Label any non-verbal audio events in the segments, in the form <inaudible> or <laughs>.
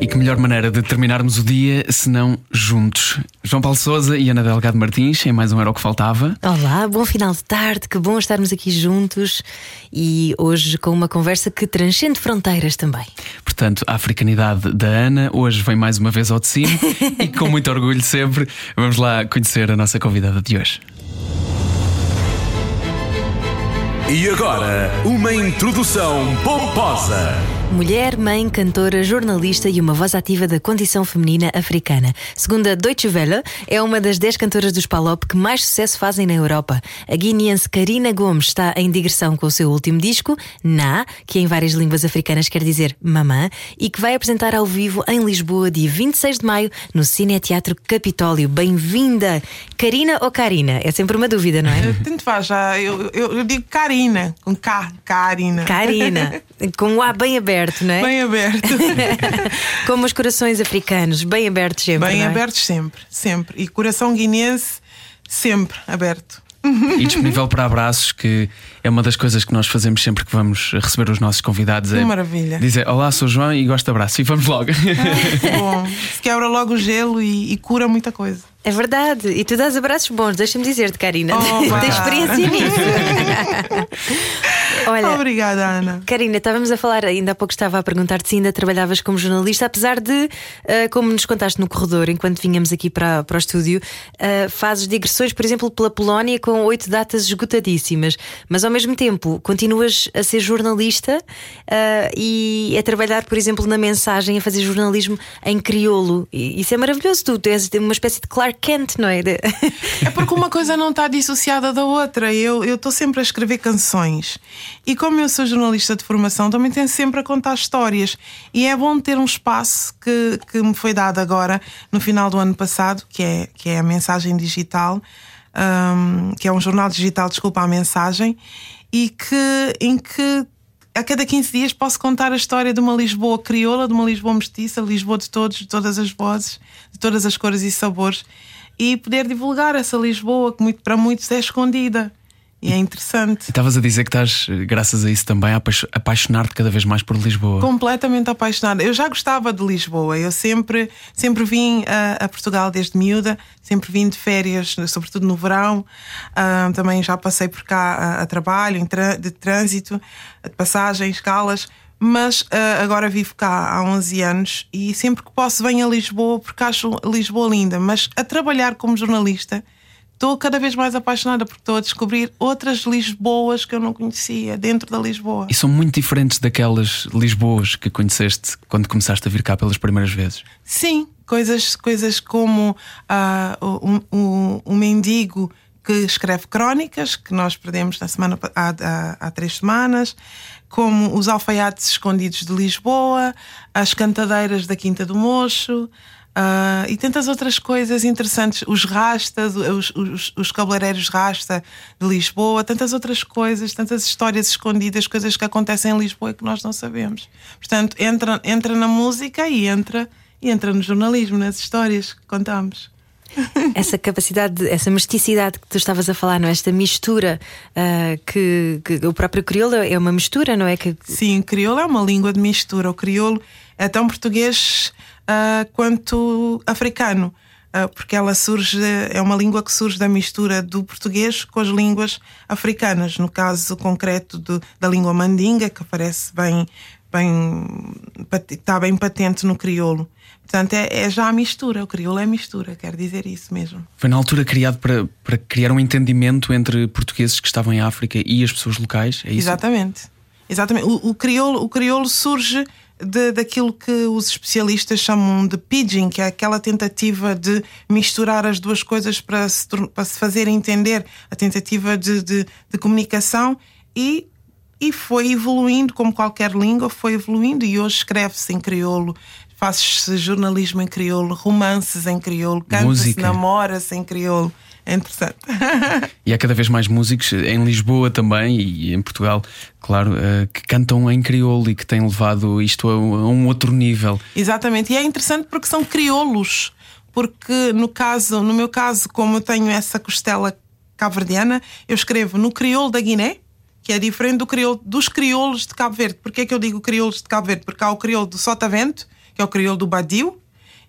E que melhor maneira de terminarmos o dia senão juntos? João Paulo Souza e Ana Delgado Martins, em mais um Era o que Faltava. Olá, bom final de tarde, que bom estarmos aqui juntos e hoje com uma conversa que transcende fronteiras também. Portanto, a africanidade da Ana hoje vem mais uma vez ao de cima <laughs> e com muito orgulho sempre vamos lá conhecer a nossa convidada de hoje. E agora, uma introdução pomposa. Mulher, mãe, cantora, jornalista e uma voz ativa da condição feminina africana. Segundo a Deutsche Welle, é uma das 10 cantoras dos Palop que mais sucesso fazem na Europa. A guineense Karina Gomes está em digressão com o seu último disco, Na, que em várias línguas africanas quer dizer mamã, e que vai apresentar ao vivo em Lisboa, dia 26 de maio, no Cineteatro Capitólio. Bem-vinda! Karina ou Karina? É sempre uma dúvida, não é? Tanto faz, já. Eu, eu, eu digo Karina, com K, Karina. Karina, <laughs> com o A bem aberto, não é? Bem aberto. <laughs> Como os corações africanos, bem abertos sempre. Bem não é? abertos sempre, sempre. E coração guinense, sempre aberto. E disponível para abraços, que é uma das coisas que nós fazemos sempre que vamos receber os nossos convidados. Que é maravilha. Dizer Olá, sou o João e gosto de abraço. E vamos logo. Bom, se quebra logo o gelo e, e cura muita coisa. É verdade. E tu dás abraços bons, deixa-me dizer-te, Karina. Oh. Tens experiência nisso. <laughs> Olha, Obrigada, Ana. Karina, estávamos a falar, ainda há pouco estava a perguntar-te se ainda trabalhavas como jornalista, apesar de, ah, como nos contaste no corredor, enquanto vinhamos aqui para, para o estúdio, ah, fazes digressões, por exemplo, pela Polónia com oito datas esgotadíssimas, mas ao mesmo tempo continuas a ser jornalista ah, e a trabalhar, por exemplo, na mensagem, a fazer jornalismo em crioulo. E isso é maravilhoso, tu, és uma espécie de Clark Kent, não é? É porque uma coisa não está dissociada da outra. Eu estou sempre a escrever canções. E como eu sou jornalista de formação, também tenho sempre a contar histórias. E é bom ter um espaço que, que me foi dado agora, no final do ano passado, que é, que é a mensagem digital, hum, que é um jornal digital, desculpa, a mensagem, e que, em que a cada 15 dias posso contar a história de uma Lisboa crioula, de uma Lisboa mestiça, Lisboa de todos, de todas as vozes, de todas as cores e sabores, e poder divulgar essa Lisboa que muito, para muitos é escondida. E é interessante. Estavas a dizer que estás, graças a isso, também a apaixo- apaixonar-te cada vez mais por Lisboa. Completamente apaixonada. Eu já gostava de Lisboa. Eu sempre, sempre vim a, a Portugal desde miúda, sempre vim de férias, sobretudo no verão. Ah, também já passei por cá a, a trabalho, de trânsito, de passagem, escalas. Mas ah, agora vivo cá há 11 anos e sempre que posso venho a Lisboa porque acho Lisboa linda. Mas a trabalhar como jornalista estou cada vez mais apaixonada porque estou a descobrir outras Lisboas que eu não conhecia dentro da Lisboa. E são muito diferentes daquelas Lisboas que conheceste quando começaste a vir cá pelas primeiras vezes. Sim, coisas, coisas como ah, o, o, o mendigo que escreve crónicas, que nós perdemos na semana, há, há, há três semanas, como os alfaiates escondidos de Lisboa, as cantadeiras da Quinta do Mocho. Ah, e tantas outras coisas interessantes, os rastas, os, os, os cabeleireiros rasta de Lisboa, tantas outras coisas, tantas histórias escondidas, coisas que acontecem em Lisboa e que nós não sabemos. Portanto, entra, entra na música e entra, e entra no jornalismo, nas histórias que contamos. <laughs> essa capacidade, essa mesticidade que tu estavas a falar, não é? Esta mistura ah, que, que o próprio crioulo é uma mistura, não é? Que, Sim, crioulo é uma língua de mistura. O crioulo é tão português ah, quanto africano, ah, porque ela surge, é uma língua que surge da mistura do português com as línguas africanas. No caso concreto do- da língua mandinga, que aparece bem, bem, está bem patente no crioulo. Portanto, é, é já a mistura. O crioulo é mistura, quer dizer isso mesmo. Foi na altura criado para, para criar um entendimento entre portugueses que estavam em África e as pessoas locais, é isso? Exatamente. Exatamente. O, o, crioulo, o crioulo surge de, daquilo que os especialistas chamam de pidging, que é aquela tentativa de misturar as duas coisas para se, para se fazer entender, a tentativa de, de, de comunicação e, e foi evoluindo, como qualquer língua, foi evoluindo e hoje escreve-se em crioulo. Faz-se jornalismo em crioulo, romances em crioulo, canta-se, namora-se em crioulo. É interessante. <laughs> E há cada vez mais músicos em Lisboa também e em Portugal, claro, eh, que cantam em crioulo e que têm levado isto a um a um outro nível. Exatamente, e é interessante porque são crioulos. Porque no caso, no meu caso, como eu tenho essa costela cabo-verdiana, eu escrevo no crioulo da Guiné, que é diferente do crioulo, dos crioulos de Cabo Verde. Porquê é que eu digo crioulos de Cabo Verde? Porque há o crioulo do Sotavento, que é o crioulo do Badio,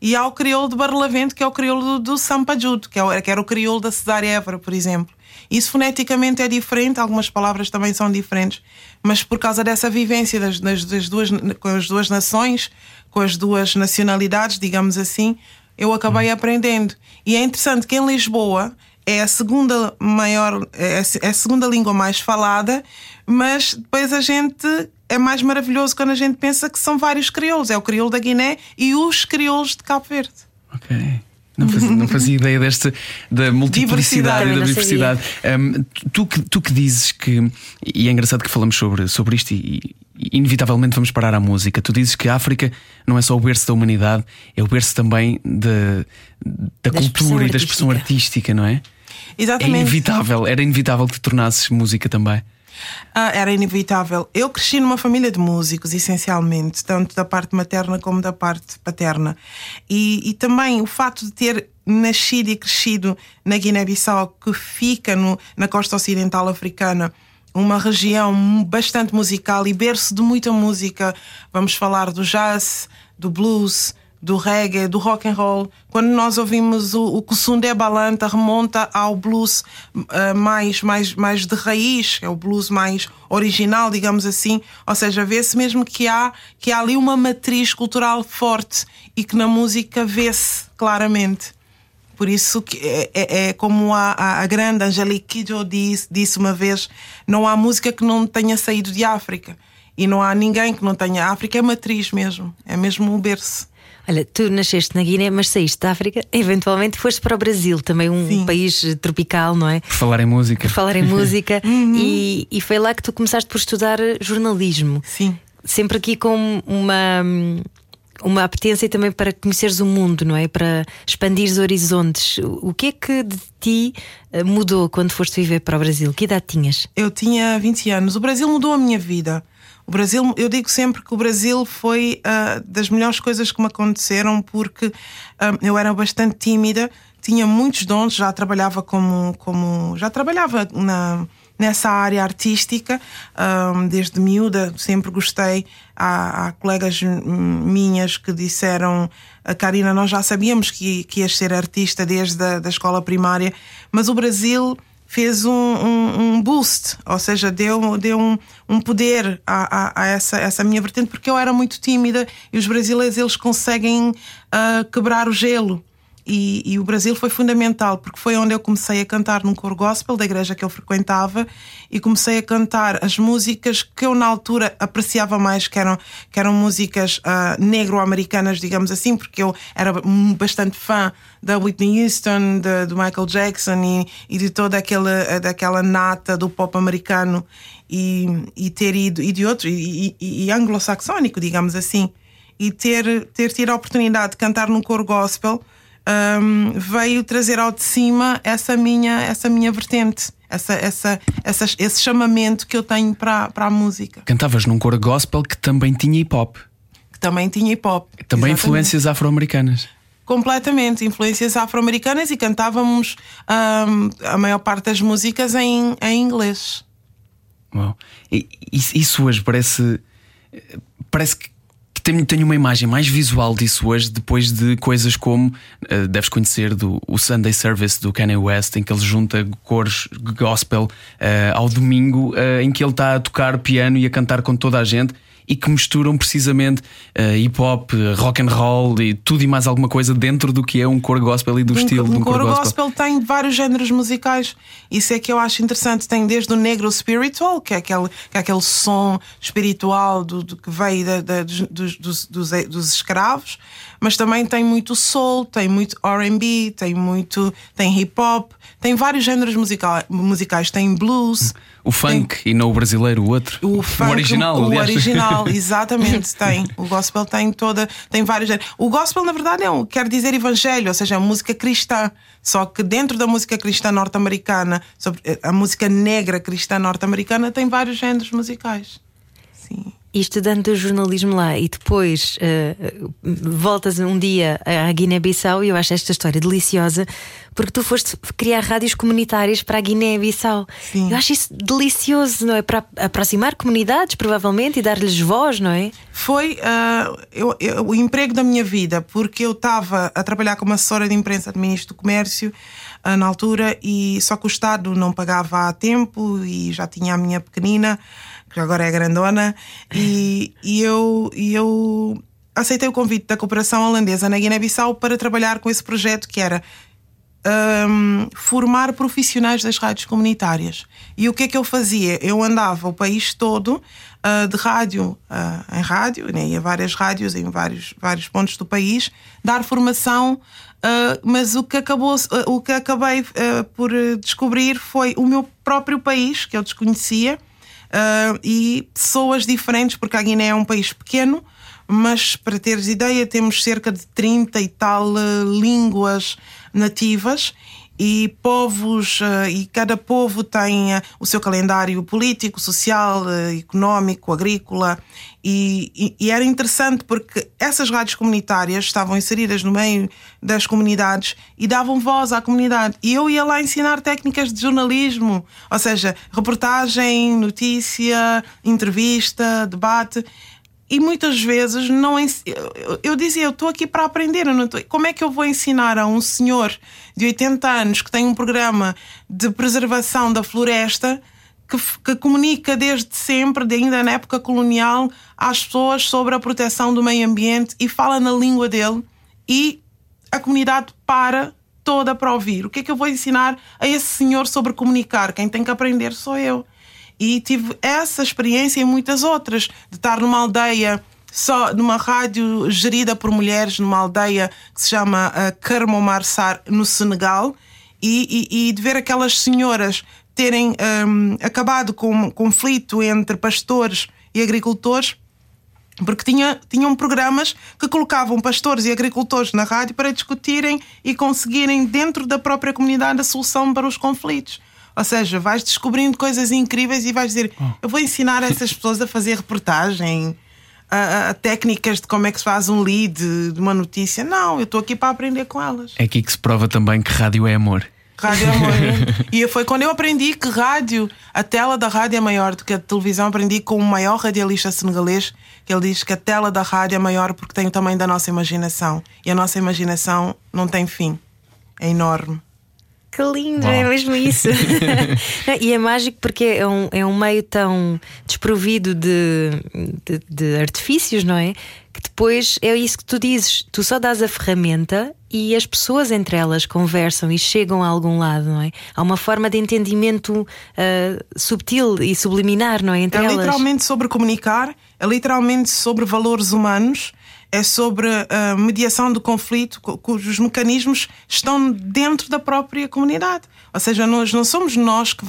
e há o crioulo de Barlavento, que é o crioulo do, do Sampajudo, que, é que era o crioulo da Cesária Évora, por exemplo. Isso foneticamente é diferente, algumas palavras também são diferentes, mas por causa dessa vivência das, das, das duas, com as duas nações, com as duas nacionalidades, digamos assim, eu acabei aprendendo. E é interessante que em Lisboa é a segunda maior, é é a segunda língua mais falada, mas depois a gente é mais maravilhoso quando a gente pensa que são vários crioulos. É o crioulo da Guiné e os crioulos de Cabo Verde. Ok. Não fazia, não fazia ideia deste, da multiplicidade e da Diversidade. Um, tu, que, tu que dizes que. E é engraçado que falamos sobre, sobre isto e, e inevitavelmente vamos parar à música. Tu dizes que a África não é só o berço da humanidade, é o berço também da, da, Da cultura e da expressão artística. não é? É Exatamente. inevitável, era inevitável que te tornasses música também. Ah, era inevitável. Eu cresci numa família de músicos, essencialmente, tanto da parte materna como da parte paterna. E, e também o fato de ter nascido e crescido na Guiné-Bissau, que fica no, na costa ocidental africana, uma região bastante musical e berço de muita música. Vamos falar do jazz, do blues, do reggae, do rock and roll. Quando nós ouvimos o, o Balanta remonta ao blues ah, mais, mais, mais de raiz, é o blues mais original, digamos assim. Ou seja, vê-se mesmo que há, que há ali uma matriz cultural forte e que na música vê-se claramente. Por isso que é, é- é como a, a, a grande Angelique Kidjo disse, disse uma vez: não há música que não tenha saído de África. E não há ninguém que não tenha. A África é matriz mesmo, é mesmo o berço. Olha, tu nasceste na Guiné, mas saíste da África, eventualmente foste para o Brasil, também um Sim. país eh, tropical, não é? Por falar em música. Por falar em <laughs> música, <laughs> Uhum. e, e foi lá que tu começaste por estudar eh, jornalismo. Sim. Sempre aqui com uma, uma apetência também para conheceres o mundo, não é? Para expandires horizontes. O o que é que de ti eh, mudou quando foste viver para o Brasil? Que idade tinhas? Eu tinha 20 anos. O Brasil mudou a minha vida. O Brasil, eu digo sempre que o Brasil foi ah, das melhores coisas que me aconteceram porque ah, eu era bastante tímida, tinha muitos dons, já trabalhava como, como já trabalhava na nessa área artística ah, desde miúda, sempre gostei. Há, há colegas minhas que disseram Karina, nós já sabíamos que, que ias ser artista desde a da escola primária, mas o Brasil fez um, um, um boost, ou seja, deu, deu um, um poder a, a, a essa, essa minha vertente, porque eu era muito tímida e os brasileiros eles conseguem ah, quebrar o gelo. E, e o Brasil foi fundamental porque foi onde eu comecei a cantar num coro gospel da igreja que eu frequentava e comecei a cantar as músicas que eu na altura apreciava mais, que eram, que eram músicas ah, negro-americanas, digamos assim, porque eu era bastante fã da Whitney Houston, do Michael Jackson e, e de toda aquela, daquela nata do pop americano e, e ter ido, e de outro, e, e anglo-saxónico, digamos assim, e ter, ter tido a oportunidade de cantar num coro gospel hum, veio trazer ao de cima essa minha, essa minha vertente, essa, essa, essa, esse chamamento que eu tenho para, para a música, Cantavas num coro gospel que também tinha hip hop, que também tinha hip hop. também Exatamente. influências afro-americanas. Completamente, influências afro-americanas e cantávamos hum, a maior parte das músicas em, em inglês. Uau. E- Isso, hoje parece. Parece que que tenho, tenho uma imagem mais visual disso hoje, depois de coisas como eh, deves conhecer do o Sunday Service do Kanye West, em que ele junta cores gospel eh, ao domingo, eh, em que ele está a tocar piano e a cantar com toda a gente. E que misturam precisamente eh, hip hop, rock and roll e tudo e mais alguma coisa dentro do que é um cor gospel e do Um- estilo de um um cor gospel. gospel tem vários géneros musicais. Isso é que eu acho interessante. Tem desde o negro spiritual, que é aquele, que é aquele som espiritual do, do que veio da- da- dos, dos, dos- dos escravos, mas também tem muito soul, tem muito RB, tem muito tem hip hop, tem vários géneros musical, musicais, tem blues. o funk tem, e não o brasileiro, o outro. O, funk, o original, O aliás. original, <laughs> exatamente, tem. O gospel tem toda, tem vários. O gospel, na verdade, é um, quer dizer evangelho, ou seja, é música cristã. Só que dentro da música cristã norte-americana, a música negra cristã norte-americana, tem vários géneros musicais. Sim e estudando jornalismo lá e depois uh, voltas um dia à Guiné-Bissau e eu acho esta história deliciosa porque tu foste criar rádios comunitárias para a Guiné-Bissau. Eu acho isso delicioso, não é? Para aproximar comunidades, provavelmente, e dar-lhes voz, não é? Foi uh, eu, eu, o emprego da minha vida, porque eu estava a trabalhar como assessora de imprensa do Ministro do Comércio uh, na altura, e só que o Estado não pagava a tempo e já tinha a minha pequenina que agora é grandona, e, e, eu, e eu aceitei o convite da cooperação holandesa na Guiné-Bissau para trabalhar com esse projeto que era um, formar profissionais das rádios comunitárias. E o que é que eu fazia? Eu andava o país todo uh, de rádio uh, em rádio, né, ia várias rádios em vários, vários pontos do país, dar formação. Uh, mas o que, acabou, o que acabei por descobrir foi o meu próprio país, que eu desconhecia, uh, e pessoas diferentes, porque a Guiné é um país pequeno, mas para teres ideia, temos cerca de 30 e tal uh, línguas nativas e povos, uh, e cada povo tem uh, o seu calendário político, social, uh, económico, agrícola, e, e, e, era interessante porque essas rádios comunitárias estavam inseridas no meio das comunidades e davam voz à comunidade. E eu ia lá ensinar técnicas de jornalismo, ou seja, reportagem, notícia, entrevista, debate e muitas vezes não eu dizia eu estou aqui para aprender estou... como é que eu vou ensinar a um senhor de 80 anos que tem um programa de preservação da floresta que, que comunica desde sempre, ainda na época colonial, às pessoas sobre a proteção do meio ambiente e fala na língua dele e a comunidade para toda para ouvir. O que é que eu vou ensinar a esse senhor sobre comunicar? Quem tem que aprender sou eu. E tive essa experiência e muitas outras, de estar numa aldeia só numa rádio gerida por mulheres numa aldeia que se chama uh, no Senegal, e, e, e, de ver aquelas senhoras terem um, acabado com um conflito entre pastores e agricultores, porque tinha, tinham programas que colocavam pastores e agricultores na rádio para discutirem e conseguirem, dentro da própria comunidade, a solução para os conflitos. Ou seja, vais descobrindo coisas incríveis e vais dizer: oh. Eu vou ensinar essas pessoas a fazer reportagem, a, a, técnicas de como é que se faz um lead de uma notícia. Não, eu estou aqui para aprender com elas. É aqui que se prova também que rádio é amor. Rádio é amor. <laughs> e foi quando eu aprendi que rádio, a tela da rádio é maior do que a televisão. Aprendi com o maior radialista senegalês, que ele diz que a tela da rádio é maior porque tem o tamanho da nossa imaginação. E a nossa imaginação não tem fim. É enorme. Que lindo, é mesmo isso. <laughs> e é mágico porque é um, é um meio tão desprovido de, de, de, artifícios, não é? Que depois é isso que tu dizes, tu só dás a ferramenta e as pessoas entre elas conversam e chegam a algum lado, não é? Há uma forma de entendimento uh, subtil e subliminar, não é? Entre é elas. literalmente sobre comunicar, é literalmente sobre valores humanos é sobre a mediação do conflito, cujos mecanismos estão dentro da própria comunidade. Ou seja, nós não somos nós que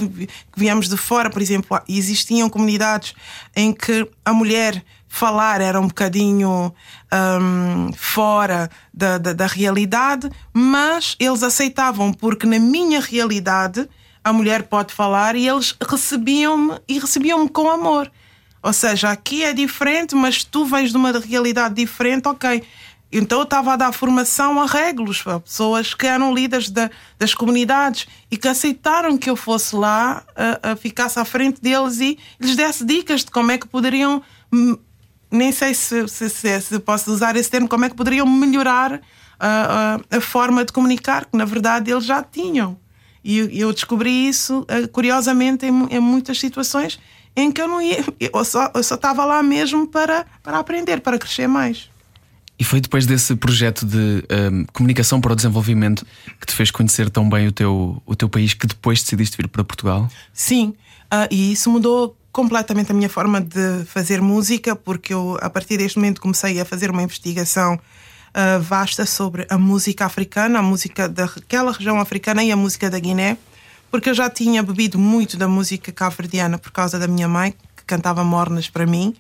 viemos de fora, por exemplo, existiam comunidades em que a mulher falar era um bocadinho um, fora da, da, da realidade, mas eles aceitavam, porque na minha realidade a mulher pode falar e eles recebiam-me e recebiam-me com amor. Ou seja, aqui é diferente, mas tu vens de uma realidade diferente, ok. Então eu estava a dar formação a reglos, a pessoas que eram líderes da, das comunidades e que aceitaram que eu fosse lá, a, a ficasse à frente deles e lhes desse dicas de como é que poderiam, nem sei se, se, se, se posso usar esse termo, como é que poderiam melhorar a, a, a forma de comunicar, que na verdade eles já tinham. E eu descobri isso, eh, curiosamente, em, em muitas situações em que eu não ia, eu só, eu só estava lá mesmo para, para aprender, para crescer mais. E foi depois desse projeto de um, comunicação para o desenvolvimento que te fez conhecer tão bem o teu, o teu país que depois decidiste vir para Portugal? Sim, uh, e isso mudou completamente a minha forma de fazer música, porque eu, a partir deste momento, comecei a fazer uma investigação uh, vasta sobre a música africana, a música daquela região africana e a música da Guiné porque eu já tinha bebido muito da música cabo-verdiana por causa da minha mãe, que cantava mornas para mim.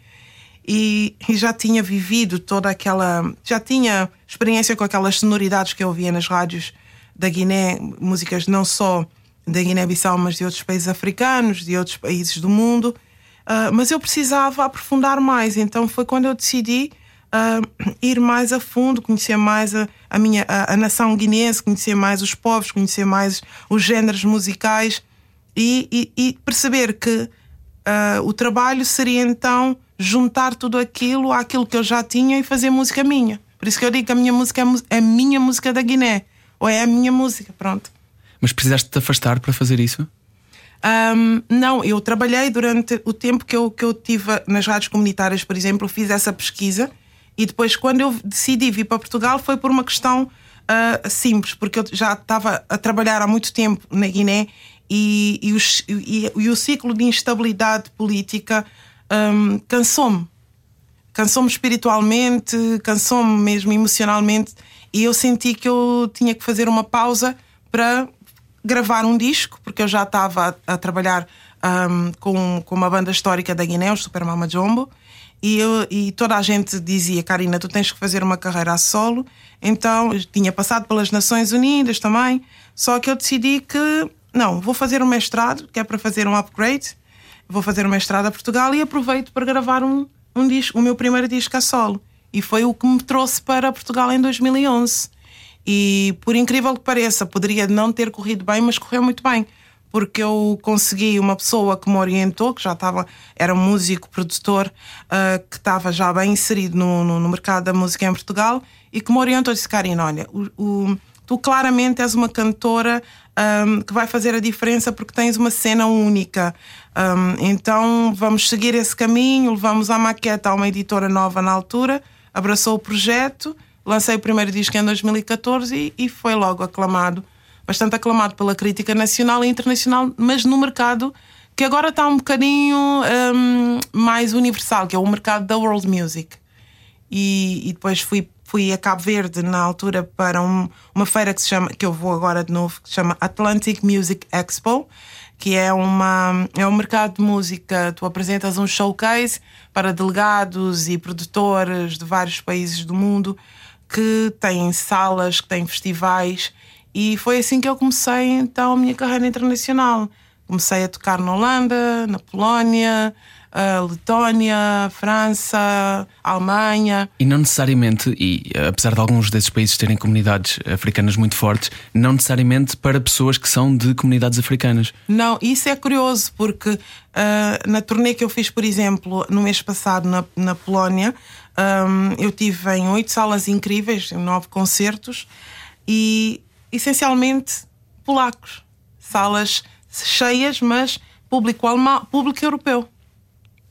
E, e, já tinha vivido toda aquela. Já tinha experiência com aquelas sonoridades que eu ouvia nas rádios da Guiné, músicas não só da Guiné-Bissau, mas de outros países africanos, de outros países do mundo. Uh, mas eu precisava aprofundar mais, então foi quando eu decidi uh, ir mais a fundo, conhecer mais a, a minha a, a, nação guineense, conhecer mais os povos, conhecer mais os géneros musicais e, e, e perceber que uh, o trabalho seria então juntar tudo aquilo àquilo que eu já tinha e fazer música minha. Por isso que eu digo que a minha música é, é a minha música da Guiné, ou é a minha música, pronto. Mas precisaste te afastar para fazer isso? Um, não, eu trabalhei durante o tempo que eu, que eu tive nas rádios comunitárias, por exemplo, fiz essa pesquisa e depois, quando eu decidi vir para Portugal, foi por uma questão uh, simples, porque eu já estava a trabalhar há muito tempo na Guiné e, e, e, e o ciclo de instabilidade política um, cansou-me. Cansou-me espiritualmente, cansou-me mesmo emocionalmente e eu senti que eu tinha que fazer uma pausa para gravar um disco, porque eu já estava a, a trabalhar um, com, com uma banda histórica da Guiné, o Super Mama Jumbo, e, eu, e toda a gente dizia: Karina, tu tens que fazer uma carreira a solo. Então, tinha passado pelas Nações Unidas também, só que eu decidi que não, vou fazer um mestrado, que é para fazer um upgrade, vou fazer um mestrado a Portugal e aproveito para gravar um, um disco, o meu primeiro disco a solo. E foi o que me trouxe para Portugal em 2011. E por incrível que pareça, poderia não ter corrido bem, mas correu muito bem. Porque eu consegui uma pessoa que me orientou, que já estava, era músico, produtor, uh, que estava já bem inserido no, no, no, mercado da música em Portugal e que me orientou e disse: Karina, olha, o, o, tu claramente és uma cantora um, que vai fazer a diferença porque tens uma cena única. Um, então vamos seguir esse caminho. Levamos a maqueta a uma editora nova na altura, abraçou o projeto Lancei o primeiro disco em 2014 e, e foi logo aclamado, bastante aclamado pela crítica nacional e internacional, mas no mercado que agora está um bocadinho um, mais universal, que é o mercado da world music. E, e depois fui, fui a Cabo Verde na altura para um, uma feira que se chama, que eu vou agora de novo, que se chama Atlantic Music Expo, que é, uma, é um mercado de música. Tu apresentas um showcase para delegados e produtores de vários países do mundo que têm salas, que têm festivais. E foi assim que eu comecei então a minha carreira internacional. Comecei a tocar na Holanda, na Polónia, a Letónia, França, Alemanha. E não necessariamente, e apesar de alguns desses países terem comunidades africanas muito fortes, não necessariamente para pessoas que são de comunidades africanas. Não, isso é curioso, porque uh, na turnê que eu fiz, por exemplo, no mês passado na, na Polónia, um, eu tive em oito salas incríveis, nove concertos e essencialmente polacos. Salas cheias, mas público alemão, público europeu.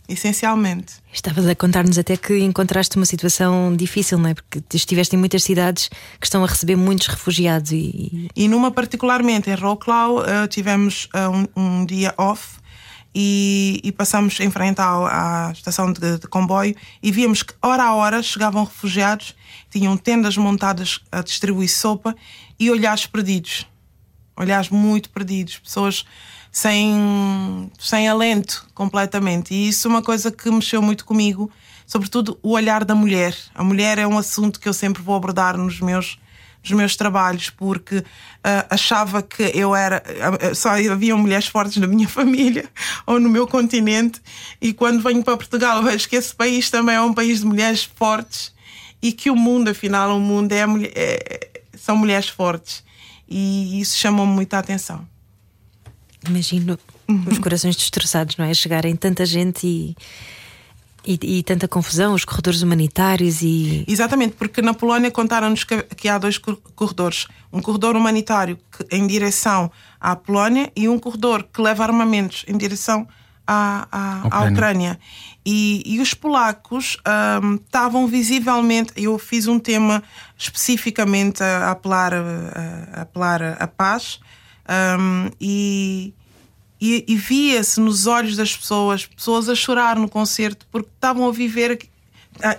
Essencialmente. Estavas a contar-nos até que encontraste uma situação difícil, não é? Porque estiveste em muitas cidades que estão a receber muitos refugiados e. E numa, particularmente, em Roclau, uh, tivemos uh, um, um dia off e, e passamos em frente à, à estação de, de, comboio e víamos que hora a hora chegavam refugiados, tinham tendas montadas a distribuir sopa e olhares perdidos. Olhares muito perdidos, pessoas sem, sem alento completamente. E isso é uma coisa que mexeu muito comigo, sobretudo o olhar da mulher. A mulher é um assunto que eu sempre vou abordar nos meus dos meus trabalhos porque uh, achava que eu era uh, só havia mulheres fortes na minha <laughs> família ou no meu continente e quando venho para Portugal vejo que esse país também é um país de mulheres fortes e que o mundo afinal o mundo é, é são mulheres fortes. E isso chamou-me muita atenção. Imagino os corações destroçados não é? Chegarem tanta gente e e, e, tanta confusão, os corredores humanitários e. Exatamente, porque na Polónia contaram-nos que, que, há dois corredores: um corredor humanitário que, em direção à Polónia e um corredor que leva armamentos em direção à, à, Ucrânia. à Ucrânia. E, e, os polacos um, estavam visivelmente. Eu fiz um tema especificamente a apelar a, a apelar a paz um, e e, e via-se nos olhos das pessoas, pessoas a chorar no concerto porque estavam a viver,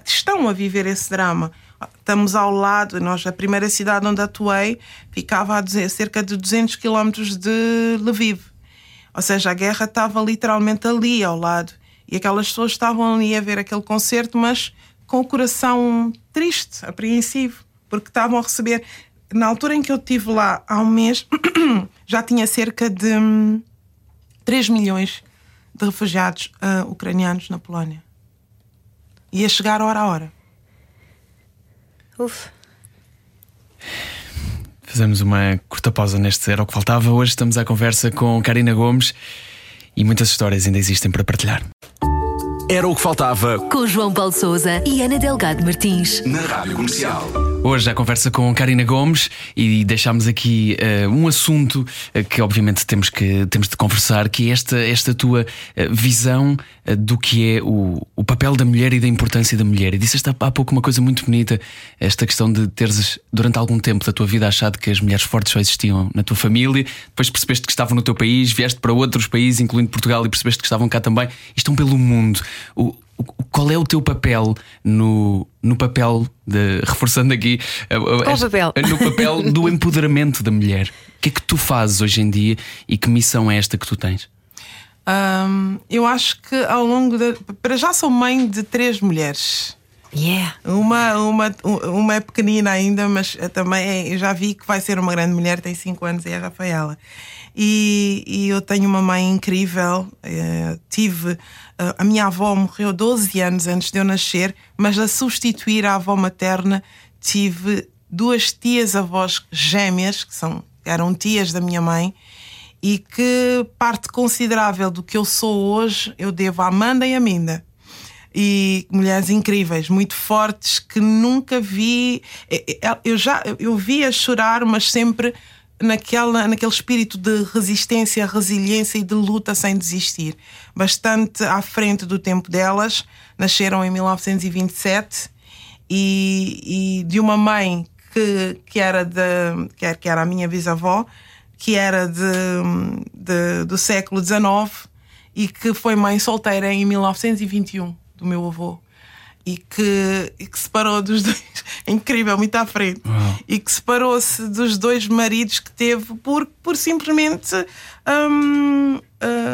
estão a viver esse drama. Estamos ao lado, nós, a primeira cidade onde atuei ficava a cerca de 200 quilómetros de Lviv. Ou seja, a guerra estava literalmente ali ao lado. E aquelas pessoas estavam ali a ver aquele concerto, mas com o coração triste, apreensivo, porque estavam a receber. Na altura em que eu estive lá, há um mês, <coughs> já tinha cerca de 3 hum, milhões de refugiados uh, ucranianos na Polónia. Ia chegar hora a hora. Uf. Fazemos uma curta pausa neste Era o que Faltava. Hoje estamos à conversa com Karina Gomes e muitas histórias ainda existem para partilhar. Era o que faltava. Com João Paulo Souza e Ana Delgado Martins. Na Rádio Comercial. Hoje a conversa com Karina Gomes e deixámos aqui uh, um assunto uh, que obviamente temos que temos de conversar, que é esta, esta tua uh, visão do que é o, o papel da mulher e da importância da mulher. E disseste há pouco uma coisa muito bonita, esta questão de teres durante algum tempo da tua vida achado que as mulheres fortes só existiam na tua família, depois percebeste que estavam no teu país, vieste para outros países, incluindo Portugal, e percebeste que estavam cá também, e estão pelo mundo. O, qual é o teu papel no, no papel de reforçando aqui Qual papel? no papel <laughs> do empoderamento da mulher? O que é que tu fazes hoje em dia e que missão é esta que tu tens? Um, eu acho que ao longo da. Para já sou mãe de três mulheres. Yeah. Uma, uma, uma é pequenina ainda, mas também é, eu já vi que vai ser uma grande mulher, tem 5 anos e é a Rafaela. E, e eu tenho uma mãe incrível. Uh, tive. A minha avó morreu 12 anos antes de eu nascer, mas a substituir a avó materna tive duas tias-avós gêmeas, que são, eram tias da minha mãe, e que parte considerável do que eu sou hoje eu devo à Amanda e à Minda. E mulheres incríveis, muito fortes, que nunca vi. Eu já eu via chorar, mas sempre naquela, naquele espírito de resistência, resiliência e de luta sem desistir. Bastante à frente do tempo delas. Nasceram em 1927 e, e de uma mãe que, que, era de, que, era, que era a minha bisavó, que era de, de, do século XIX e que foi mãe solteira em 1921 do meu avô e que, e que separou dos <laughs> dois. É incrível, muito à frente. E que separou-se dos dois maridos que teve por, por simplesmente um, uh,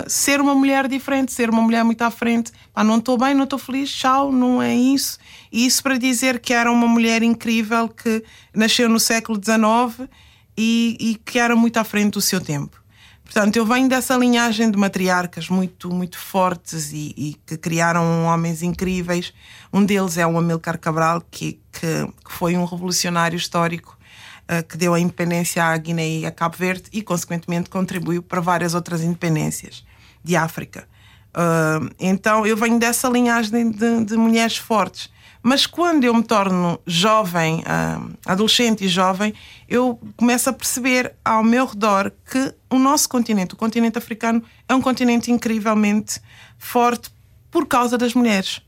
ser uma mulher diferente, ser uma mulher muito à frente. Pá, não estou bem, não estou feliz, tchau, não é isso. E isso para dizer que era uma mulher incrível que nasceu no século XIX e, e que era muito à frente do seu tempo. Portanto, eu venho dessa linhagem de matriarcas muito, muito fortes e, e, que criaram homens incríveis. Um deles é o Amilcar Cabral, que, que, que foi um revolucionário histórico uh, que deu a independência à Guiné e a Cabo Verde e, consequentemente, contribuiu para várias outras independências de África. Uh, então, eu venho dessa linhagem de, de mulheres fortes. Mas quando eu me torno jovem, uh, adolescente e jovem, eu começo a perceber ao meu redor que o nosso continente, o continente africano, é um continente incrivelmente forte por causa das mulheres.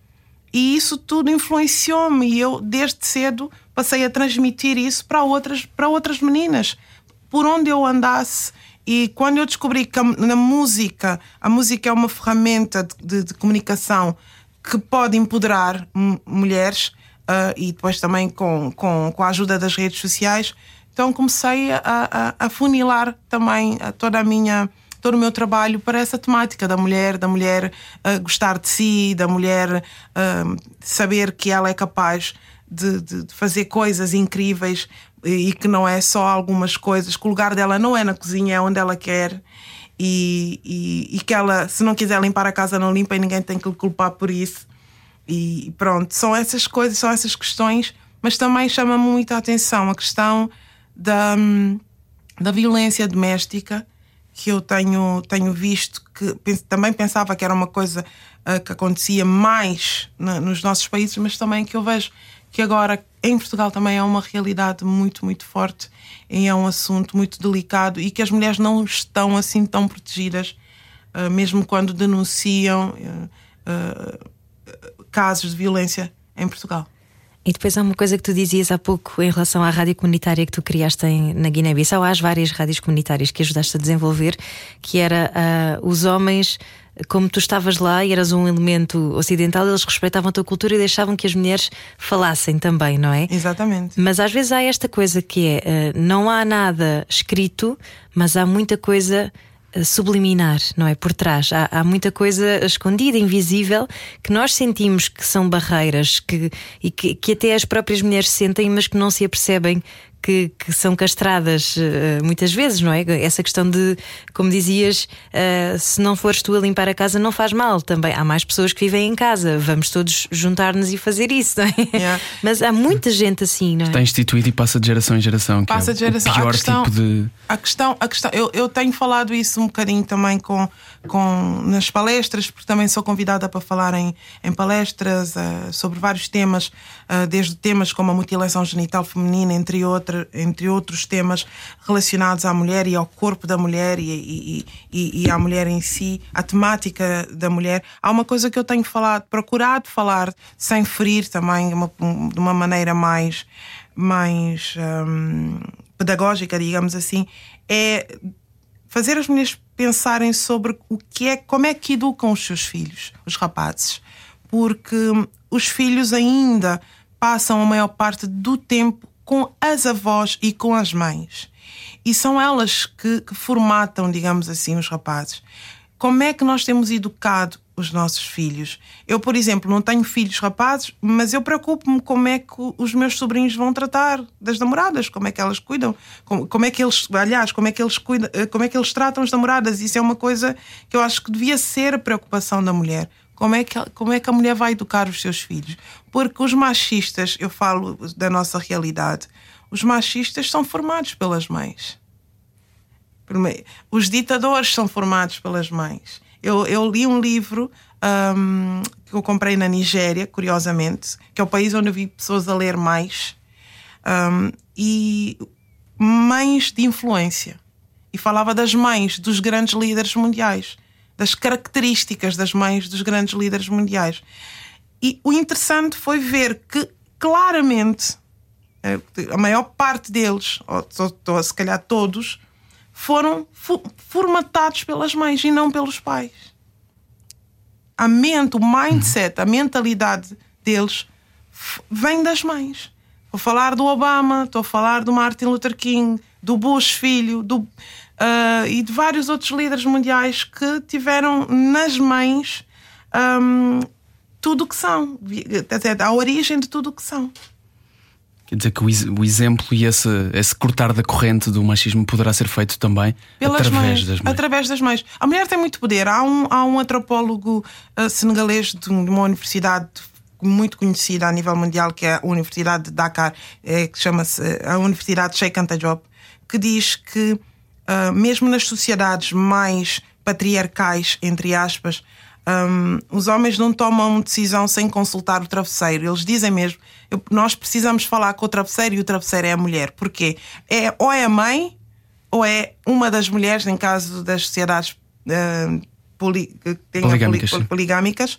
E isso tudo influenciou-me e eu, desde cedo, passei a transmitir isso para outras, para outras meninas. Por onde eu andasse, e quando eu descobri que na música, a música é uma ferramenta de, de, de comunicação que pode empoderar mulheres uh, e depois também com, com, com a ajuda das redes sociais. Então comecei a, a, a funilar também toda a minha todo o meu trabalho para essa temática da mulher, da mulher uh, gostar de si, da mulher uh, saber que ela é capaz de, de, de, fazer coisas incríveis e que não é só algumas coisas, que o lugar dela não é na cozinha, é onde ela quer e, e, e, que ela, se não quiser limpar a casa, não limpa e ninguém tem que lhe culpar por isso. E pronto, são essas coisas, são essas questões, mas também chama muito a atenção a questão da, da violência doméstica que eu tenho, tenho visto, que também pensava que era uma coisa uh, que acontecia mais na, nos nossos países, mas também que eu vejo que agora em Portugal também é uma realidade muito, muito forte e é um assunto muito delicado e que as mulheres não estão assim tão protegidas, uh, mesmo quando denunciam uh, uh, casos de violência em Portugal. E depois há uma coisa que tu dizias há pouco em relação à rádio comunitária que tu criaste em, na Guiné-Bissau. Há várias rádios comunitárias que ajudaste a desenvolver, que era os homens como tu estavas lá e eras um elemento ocidental, eles respeitavam a tua cultura e deixavam que as mulheres falassem também, não é? Exatamente. Mas às vezes há esta coisa que é: eh, não há nada escrito, mas há muita coisa eh, subliminar, não é? Por trás. Há, há, muita coisa escondida, invisível, que nós sentimos que são barreiras que, e que, que até as próprias mulheres sentem, mas que não se apercebem que, que são castradas uh, muitas vezes, não é? Essa questão de, como dizias, uh, se não fores tu a limpar a casa, não faz mal também. Há mais pessoas que vivem em casa, vamos todos juntar-nos e fazer isso, não é? Yeah. <laughs> Mas há muita gente assim, não é? Está instituído e passa de geração em geração. Passa é de geração. O pior a questão, tipo de. A questão, a questão eu, eu tenho falado isso um bocadinho também com, com, nas palestras, porque também sou convidada para falar em, em palestras uh, sobre vários temas, desde temas como a mutilação genital feminina, entre, outra, entre outros temas relacionados à mulher e ao corpo da mulher e, e, e, e à mulher em si, a temática da mulher. Há uma coisa que eu tenho falado, procurado falar, sem ferir também, uma, de uma maneira mais, mais hum, pedagógica, digamos assim, é fazer as mulheres pensarem sobre o que é, como é que educam os seus filhos, os rapazes, porque os filhos ainda passam a maior parte do tempo com as avós e com as mães. E são elas que, que formatam, digamos assim, os rapazes. Como é que nós temos educado os nossos filhos? Eu, por exemplo, não tenho filhos rapazes, mas eu preocupo-me como é que os meus sobrinhos vão tratar das namoradas, como é que elas cuidam, como, como é que eles, aliás, como é que eles cuidam, eh, como é que eles tratam as namoradas. Isso é uma coisa que eu acho que devia ser a preocupação da mulher. Como é, que, como é que a mulher vai educar os seus filhos? Porque os machistas, eu falo da nossa realidade, os machistas são formados pelas mães. Os ditadores são formados pelas mães. Eu, eu li um livro um, que eu comprei na Nigéria, curiosamente, que é o país onde eu vi pessoas a ler mais, um, e mães de influência. E falava das mães dos grandes líderes mundiais das características das mães dos grandes líderes mundiais. E o interessante foi ver que, claramente, eh, a maior parte deles, ou, se calhar todos, foram formatados pelas mães e não pelos pais. A mente, o mindset, a mentalidade deles vem das mães. Estou a falar do Obama, estou a falar do Martin Luther King, do Bush filho, do, uh, e de vários outros líderes mundiais que tiveram nas mães um, tudo o que são, a origem de tudo o que são. Quer dizer que o, exemplo e esse, esse cortar da corrente do machismo poderá ser feito também Pelas através mães, das mães. Através das mães. A mulher tem muito poder. Há um, há um antropólogo uh, senegalês de uma universidade muito conhecida a nível mundial, que é a Universidade de Dakar, é, que chama-se a Universidade Sheikh Anta Diop, que diz que uh, mesmo nas sociedades mais patriarcais, entre aspas, um, os homens não tomam decisão sem consultar o travesseiro. Eles dizem mesmo: eu, nós precisamos falar com o travesseiro e o travesseiro é a mulher. Porquê? É, ou é a mãe ou é uma das mulheres, em caso das sociedades uh, poli, poligâmicas, poli, poligâmicas,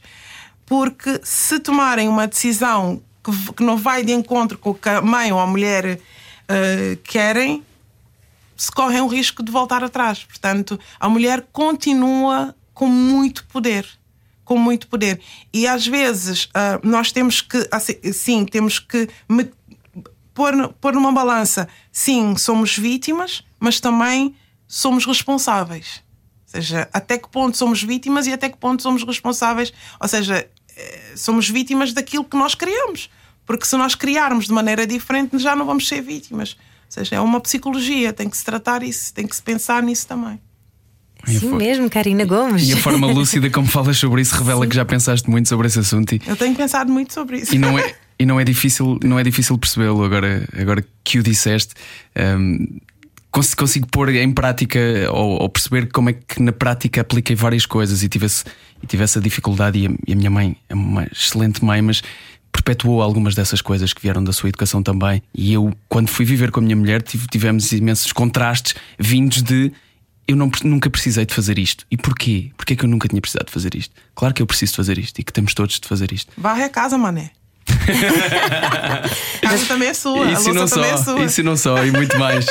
porque se tomarem uma decisão que, que, não vai de encontro com o que a mãe ou a mulher uh, querem, se correm o risco de voltar atrás. Portanto, a mulher continua com muito poder. Com muito poder. E às vezes uh, nós temos que, assim, sim, temos que me, pôr, pôr numa balança. Sim, somos vítimas, mas também somos responsáveis. Ou seja, até que ponto somos vítimas e até que ponto somos responsáveis. Ou seja, eh, somos vítimas daquilo que nós criamos. Porque se nós criarmos de maneira diferente, já não vamos ser vítimas. Ou seja, é uma psicologia, tem que se tratar isso, tem que se pensar nisso também. Sim, mesmo, Karina Gomes. E a forma <laughs> lúcida como falas sobre isso revela Sim. que já pensaste muito sobre esse assunto. E... Eu tenho pensado muito sobre isso. E não é, <laughs> e não é difícil, não é difícil percebê-lo agora, agora que o disseste. Um, consigo pôr em prática ou, ou, perceber como é que na prática apliquei várias coisas e tivesse, e tivesse a dificuldade. E a, e a minha mãe é uma excelente mãe, mas perpetuou algumas dessas coisas que vieram da sua educação também. E eu, quando fui viver com a minha mulher, tivemos imensos contrastes vindos de eu não, nunca precisei de fazer isto. E porquê? Porquê que eu nunca tinha precisado de fazer isto? Claro que eu preciso de fazer isto e que temos todos de fazer isto. Varre a casa, mané. <laughs> A casa também é sua, Isso a e não louça também é só, sua. isso e não só, e muito mais.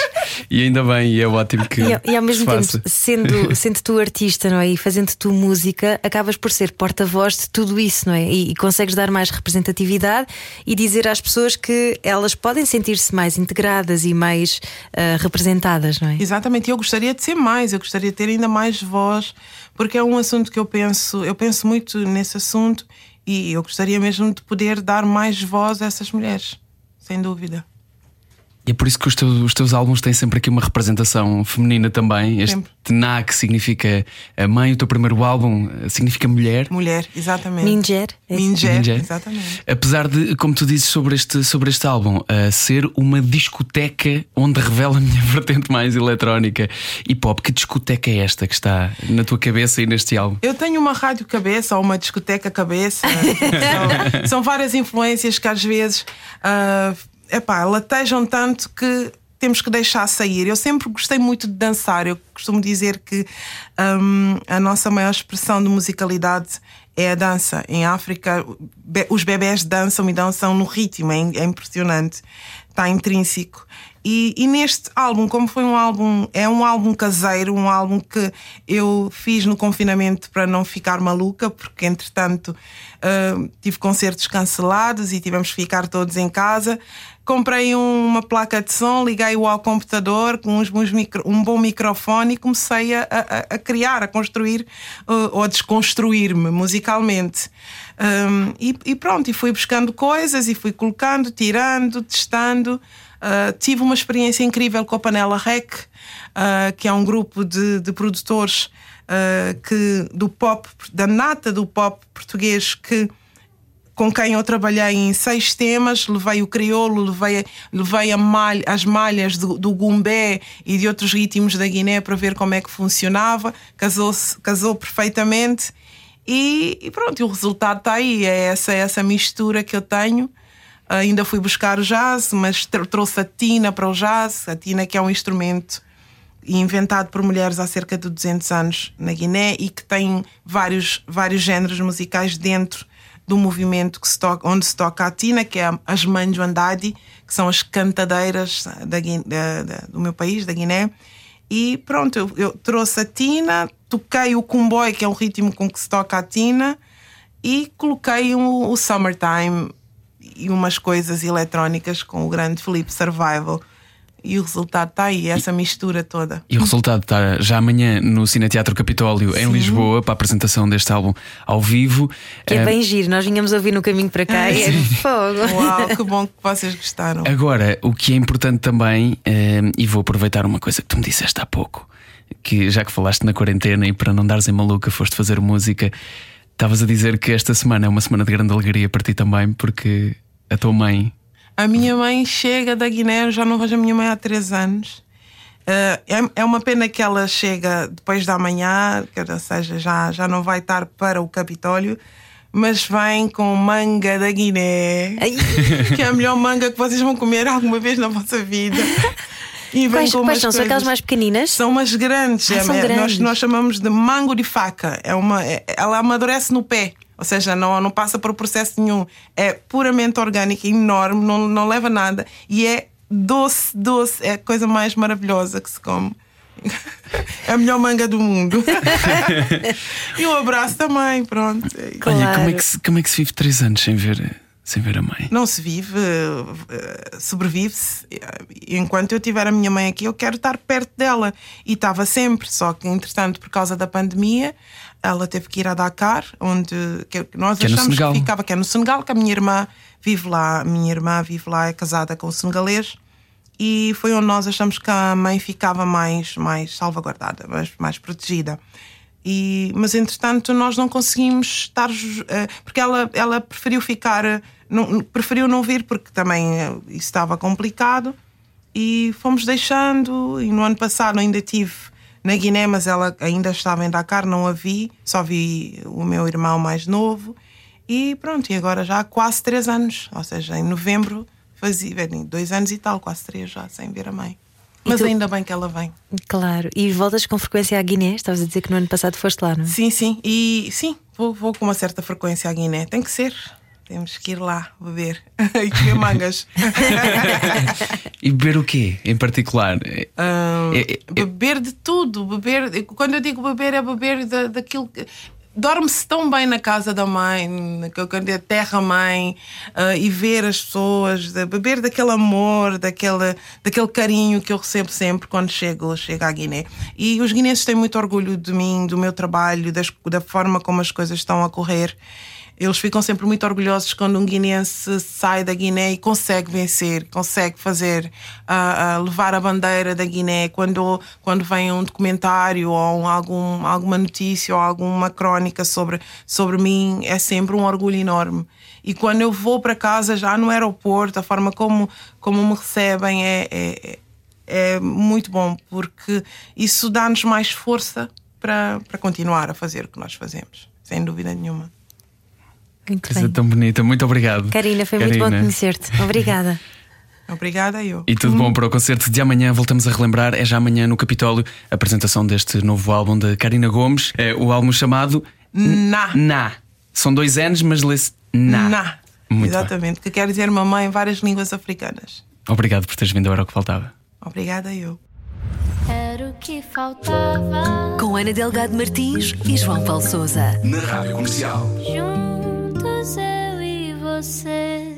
E ainda bem, e é ótimo que. E, ao- e ao mesmo tempo, faça. sendo, <laughs> sendo tu artista, não é? E fazendo tu música, acabas por ser porta-voz de tudo isso, não é? E, e consegues dar mais representatividade e dizer às pessoas que elas podem sentir-se mais integradas e mais ah, representadas, não é? Exatamente, e eu gostaria de ser mais, eu gostaria de ter ainda mais voz, porque é um assunto que eu penso, eu penso muito nesse assunto e eu gostaria mesmo de poder dar mais voz a essas mulheres, sem dúvida. E é por isso que os teus, os teus álbuns têm sempre aqui uma representação feminina também. Este. Na, que significa a mãe, o teu primeiro álbum eh, significa mulher. Mulher, exatamente. Minger. é isso? Minger, Minger. exatamente. Apesar de, como tu dizes sobre este, sobre este álbum, eh, ser uma discoteca onde revela a minha <laughs> vertente mais eletrónica e pop, que discoteca é esta que está na tua cabeça e neste álbum? Eu tenho uma rádio cabeça ou uma discoteca cabeça. <laughs> são, são várias influências que às vezes ah, epá, latejam tanto que temos que deixar sair. Eu sempre gostei muito de dançar. Eu costumo dizer que hum, a nossa maior expressão de musicalidade é a dança. Em África, be- os bebés dançam e dançam no ritmo, é, é impressionante. Está intrínseco. E, e neste álbum, como foi um álbum, é um álbum caseiro, um álbum que eu fiz no confinamento para não ficar maluca, porque entretanto ah, tive concertos cancelados e tivemos que ficar todos em casa. Comprei um- uma placa de som, liguei-o ao computador com uns bons micro- um bom microfone e comecei a, a- a criar, a construir ah, ou a desconstruir-me musicalmente. Um, e, e pronto, e fui buscando coisas e fui colocando, tirando, testando. Uh, tive uma experiência incrível com a Panela Rec, uh, que é um grupo de, de produtores uh, que, do pop, da nata do pop português que com quem eu trabalhei em seis temas, levei o crioulo, levei, levei malha- as malhas do, do gumbé e de outros ritmos da Guiné para ver como é que funcionava, casou casou perfeitamente e, e pronto, o resultado está aí, é essa, essa mistura que eu tenho. Ainda fui buscar o jazz, mas tr- trouxe a tina para o jazz, a tina que é um instrumento inventado por mulheres há cerca de 200 anos na Guiné e que tem vários, vários géneros musicais dentro do movimento que se toca, onde se toca a tina, que é as Manjo Andadi, que são as cantadeiras da, da- da- do meu país, da Guiné. E pronto, eu, eu trouxe a tina, toquei o comboio, que é o ritmo com que se toca a tina, e coloquei o, o Summertime e umas coisas eletrónicas com o grande Felipe Survival. E o resultado está aí, essa mistura toda. E o resultado está já amanhã no Cineteatro Capitólio em Lisboa para a apresentação deste álbum ao vivo. Que é Eh, bem giro, nós vinhamos ouvir no caminho para cá e é <laughs> fogo. Uau, que bom que vocês gostaram. Agora, o que é importante também, eh, e vou aproveitar uma coisa que tu me disseste há pouco, que já que falaste na quarentena e para não dares em maluca foste fazer música, estavas a dizer que esta semana é uma semana de grande alegria para ti também, porque a tua mãe. A minha mãe chega da Guiné, eu já não vejo a minha mãe há três anos. Eh, é, é uma pena que ela chega depois da manhã, ou seja, já, já não vai estar para o Capitólio, mas vem com manga da Guiné, Ai. que é a melhor manga que vocês vão comer alguma vez na vossa vida. E Quais, quais são? São aquelas mais pequeninas? São umas grandes. Ah, é- são é- grandes. Nós, nós chamamos de mango de faca. É uma, é- ela amadurece no pé. Ou seja, não, não passa por processo nenhum. É puramente orgânica, enorme, não, não leva nada. E é doce, doce. É a coisa mais maravilhosa que se come. <laughs> É a melhor manga do mundo. <laughs> e um abraço também, pronto. Olha, Claro. como é, que se, como é que se vive três anos sem ver, sem ver a mãe? Não se vive, eh, sobrevive-se. Enquanto eu tiver a minha mãe aqui, eu quero estar perto dela. E estava sempre, só que entretanto, por causa da pandemia, ela teve que ir a Dakar, onde que nós Que é achamos Senegal. que ficava, que é no Senegal, que a minha irmã vive lá. A minha irmã vive lá, é casada com um senegalês. E foi onde nós achamos que a mãe ficava mais, mais salvaguardada, mais, mais protegida. E, mas entretanto nós não conseguimos estar eh, porque ela, ela preferiu ficar eh, não, preferiu não vir porque também eh, isso estava complicado e fomos deixando e no ano passado ainda tive na Guiné mas ela ainda estava em Dakar não a vi só vi o meu irmão mais novo e pronto e agora já há quase três anos ou seja em novembro fazia dois anos e tal quase três já sem ver a mãe mas tu- ainda bem que ela vem Claro. E voltas com frequência à Guiné? Estavas a dizer que no ano passado foste lá, não é? Sim, sim. E sim, vou, vou com uma certa frequência à Guiné. Tem que ser. Temos que ir lá beber <laughs> e comer mangas. <laughs> E beber o quê, em particular? Ah, É- é- beber de tudo. Beber, quando eu digo beber, é beber da, daquilo que. Dorme-se tão bem na casa da mãe, na- quando é terra-mãe, ah, e ver as pessoas, beber daquele amor, daquele, daquele carinho que eu recebo sempre quando chego, chego à Guiné. E os guineenses têm muito orgulho de mim, do meu trabalho, das- da forma como as coisas estão a correr. Eles ficam sempre muito orgulhosos quando um guineense sai da Guiné e consegue vencer, consegue fazer, ah, ah, levar a bandeira da Guiné. Quando, quando vem um documentário ou um- algum, alguma notícia ou alguma crónica sobre, sobre mim, é sempre um orgulho enorme. E quando eu vou para casa, já no aeroporto, a forma como, como me recebem é, é, é muito bom, porque isso dá-nos mais força para, para continuar a fazer o que nós fazemos, sem dúvida nenhuma. Muito Coisa bem. tão bonita, muito obrigado. Karina, foi muito bom conhecer-te. Obrigada. <laughs> Obrigada, eu. E tudo bom para o concerto de amanhã. Voltamos a relembrar, é já amanhã no Capitólio, a apresentação deste novo álbum da Karina Gomes. É o álbum chamado Na. Na. São dois N's, mas lê-se Na. Na. Muito bem. Exatamente, que quer dizer mamãe em várias línguas africanas. Obrigado por teres vindo, era o que faltava. Obrigada, eu. Era o que faltava. Com Ana Delgado Martins e João Paulo Souza. Na Rádio Comercial. Juntos eu e você.